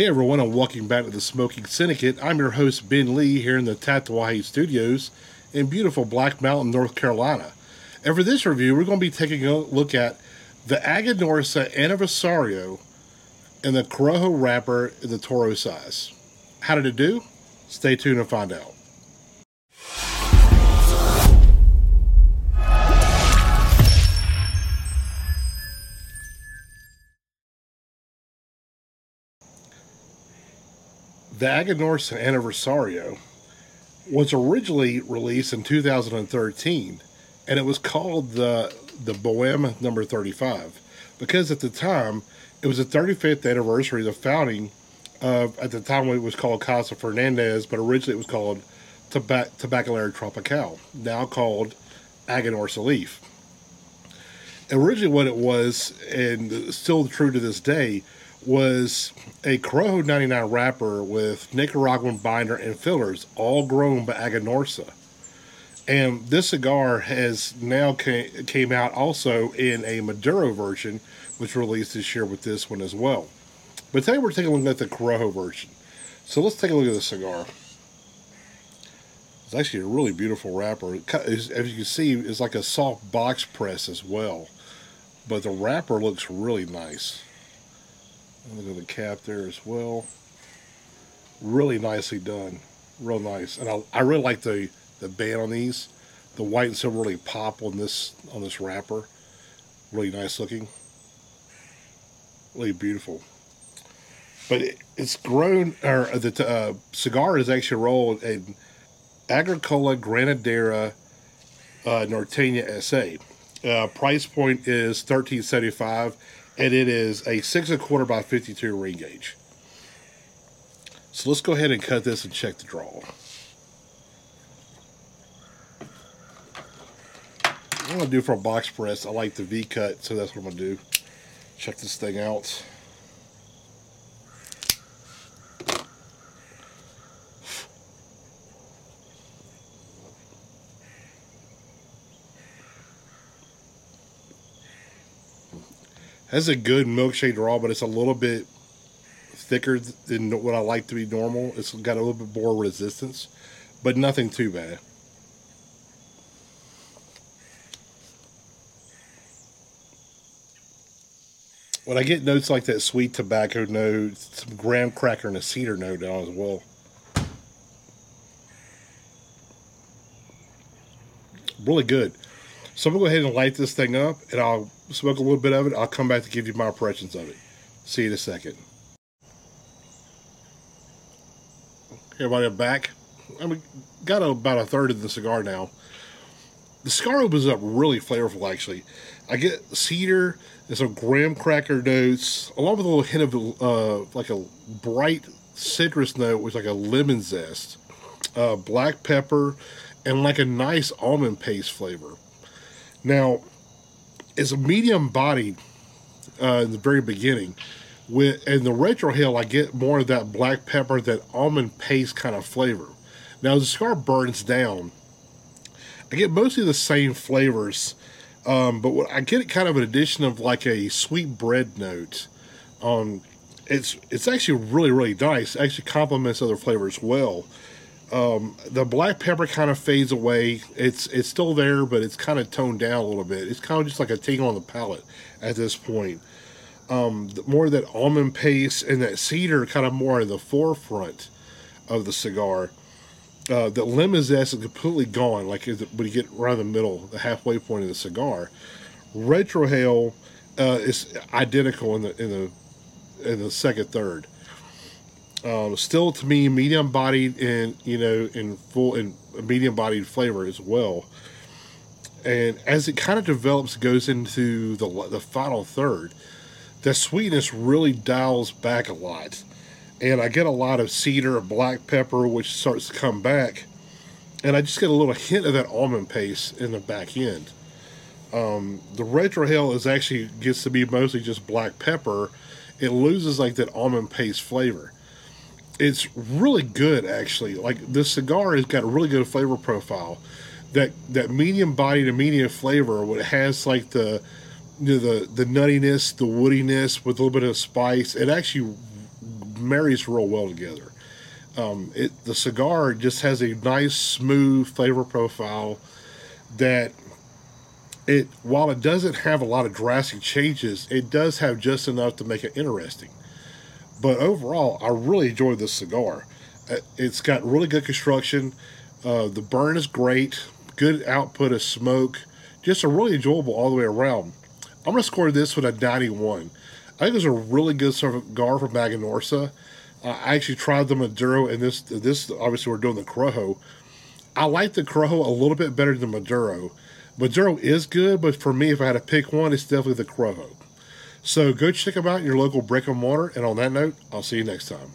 Hey everyone, and welcome back to the Smoking Syndicate. I'm your host Ben Lee here in the Tatawahi Studios in beautiful Black Mountain, North Carolina. And for this review, we're going to be taking a look at the Aganorsa Anniversario and the Corojo wrapper in the Toro size. How did it do? Stay tuned and find out. The Aganorsa Anniversario was originally released in 2013, and it was called the the Boheme Number 35 because at the time it was the 35th anniversary of the founding of at the time it was called Casa Fernandez, but originally it was called Tabac- Tabacalera Tropical, now called Aganorsa Leaf. Originally, what it was, and still true to this day, was a Corojo 99 wrapper with Nicaraguan binder and fillers, all grown by Aganorsa. And this cigar has now ca- came out also in a Maduro version, which released this year with this one as well. But today we're taking a look at the Corojo version. So let's take a look at the cigar. It's actually a really beautiful wrapper. As you can see, it's like a soft box press as well. But the wrapper looks really nice. Look at the cap there as well. Really nicely done. Real nice. And I, I really like the, the band on these. The white and silver really pop on this on this wrapper. Really nice looking. Really beautiful. But it, it's grown, or the uh, cigar is actually rolled in Agricola Ganadera uh, Norteña SA. Uh, price point is thirteen seventy five, and it is a six and a quarter by fifty two ring gauge. So let's go ahead and cut this and check the draw. I'm gonna do for a box press. I like the V cut, so that's what I'm gonna do. Check this thing out. Has a good milkshake draw, but it's a little bit thicker than what I like to be normal. It's got a little bit more resistance, but nothing too bad. When I get notes like that sweet tobacco note, some graham cracker and a cedar note down as well. Really good. So I'm gonna go ahead and light this thing up, and I'll smoke a little bit of it. I'll come back to give you my impressions of it. See you in a second. Everybody, I'm back. I mean, got about a third of the cigar now. The cigar opens up really flavorful, actually. I get cedar and some graham cracker notes, along with a little hint of uh, like a bright citrus note with like a lemon zest, uh, black pepper, and like a nice almond paste flavor. Now, it's a medium body uh, in the very beginning. With in the retrohale, I get more of that black pepper, that almond paste kind of flavor. Now, as the cigar burns down, I get mostly the same flavors, um, but what I get kind of an addition of like a sweet bread note. Um, it's it's actually really really nice. It actually complements other flavors well. Um, the black pepper kind of fades away. It's it's still there, but it's kind of toned down a little bit. It's kind of just like a tingle on the palate at this point. Um, more that almond paste and that cedar kind of more in the forefront of the cigar. Uh, the lemon zest is completely gone. Like when you get around the middle, the halfway point of the cigar. Retrohale uh, is identical in the in the in the second third. Um, still, to me, medium bodied and you know, in full and medium bodied flavor as well. And as it kind of develops, goes into the the final third, the sweetness really dials back a lot, and I get a lot of cedar black pepper, which starts to come back, and I just get a little hint of that almond paste in the back end. Um, the retrohale is actually gets to be mostly just black pepper. It loses like that almond paste flavor it's really good actually. Like this cigar has got a really good flavor profile. That that medium body to medium flavor, what has like the you know, the the nuttiness, the woodiness with a little bit of spice. It actually marries real well together. Um, it the cigar just has a nice smooth flavor profile that it while it doesn't have a lot of drastic changes, it does have just enough to make it interesting. But overall, I really enjoyed this cigar. Uh, It's got really good construction. Uh, the burn is great. Good output of smoke. Just a really enjoyable all the way around. I'm gonna score this with a 91. I think it's a really good cigar from Aganorsa. I actually tried the Maduro, and this this obviously we're doing the Corojo. I like the Corojo a little bit better than the Maduro. Maduro is good, but for me, if I had to pick one, it's definitely the Corojo. So go check them out in your local brick and mortar. And on that note, I'll see you next time.